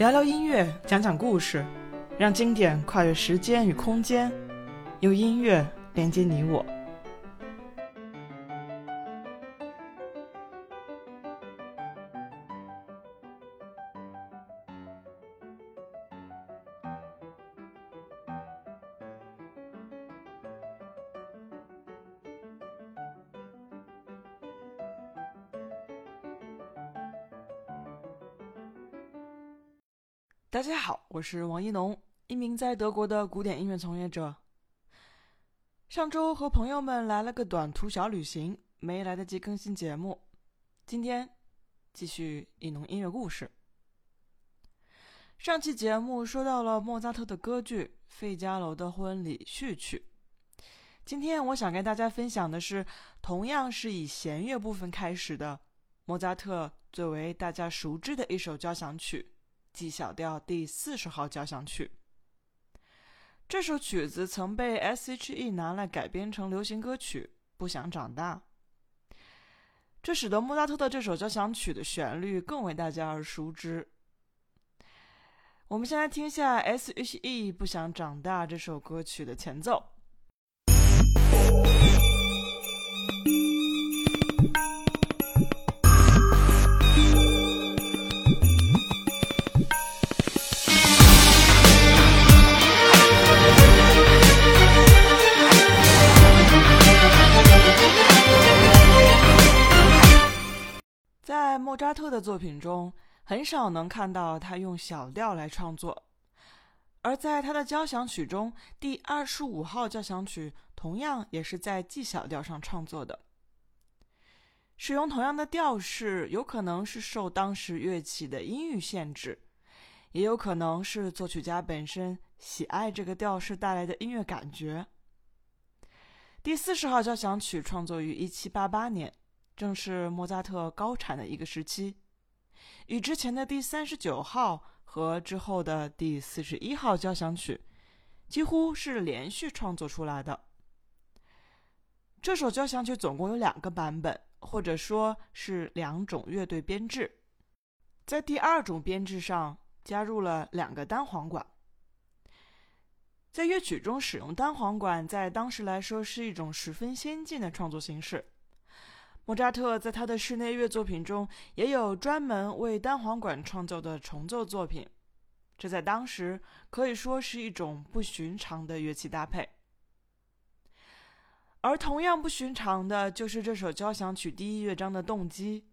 聊聊音乐，讲讲故事，让经典跨越时间与空间，用音乐连接你我。大家好，我是王一农，一名在德国的古典音乐从业者。上周和朋友们来了个短途小旅行，没来得及更新节目。今天继续一农音乐故事。上期节目说到了莫扎特的歌剧《费加罗的婚礼》序曲，今天我想跟大家分享的是同样是以弦乐部分开始的莫扎特最为大家熟知的一首交响曲。G 小调第四十号交响曲。这首曲子曾被 S.H.E 拿来改编成流行歌曲《不想长大》，这使得莫扎特的这首交响曲的旋律更为大家而熟知。我们先来听一下 S.H.E《不想长大》这首歌曲的前奏。扎特的作品中，很少能看到他用小调来创作，而在他的交响曲中，第二十五号交响曲同样也是在 G 小调上创作的。使用同样的调式，有可能是受当时乐器的音域限制，也有可能是作曲家本身喜爱这个调式带来的音乐感觉。第四十号交响曲创作于一七八八年。正是莫扎特高产的一个时期，与之前的第三十九号和之后的第四十一号交响曲几乎是连续创作出来的。这首交响曲总共有两个版本，或者说是两种乐队编制。在第二种编制上加入了两个单簧管。在乐曲中使用单簧管，在当时来说是一种十分先进的创作形式。莫扎特在他的室内乐作品中也有专门为单簧管创作的重奏作品，这在当时可以说是一种不寻常的乐器搭配。而同样不寻常的就是这首交响曲第一乐章的动机，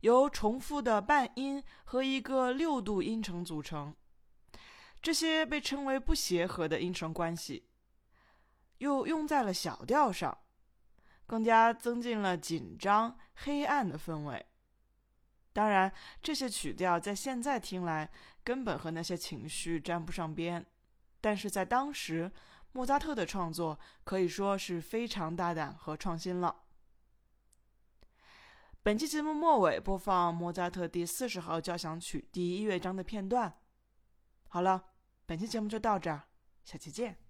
由重复的半音和一个六度音程组成，这些被称为不协和的音程关系，又用在了小调上。更加增进了紧张、黑暗的氛围。当然，这些曲调在现在听来根本和那些情绪沾不上边，但是在当时，莫扎特的创作可以说是非常大胆和创新了。本期节目末尾播放莫扎特第四十号交响曲第一乐章的片段。好了，本期节目就到这儿，下期见。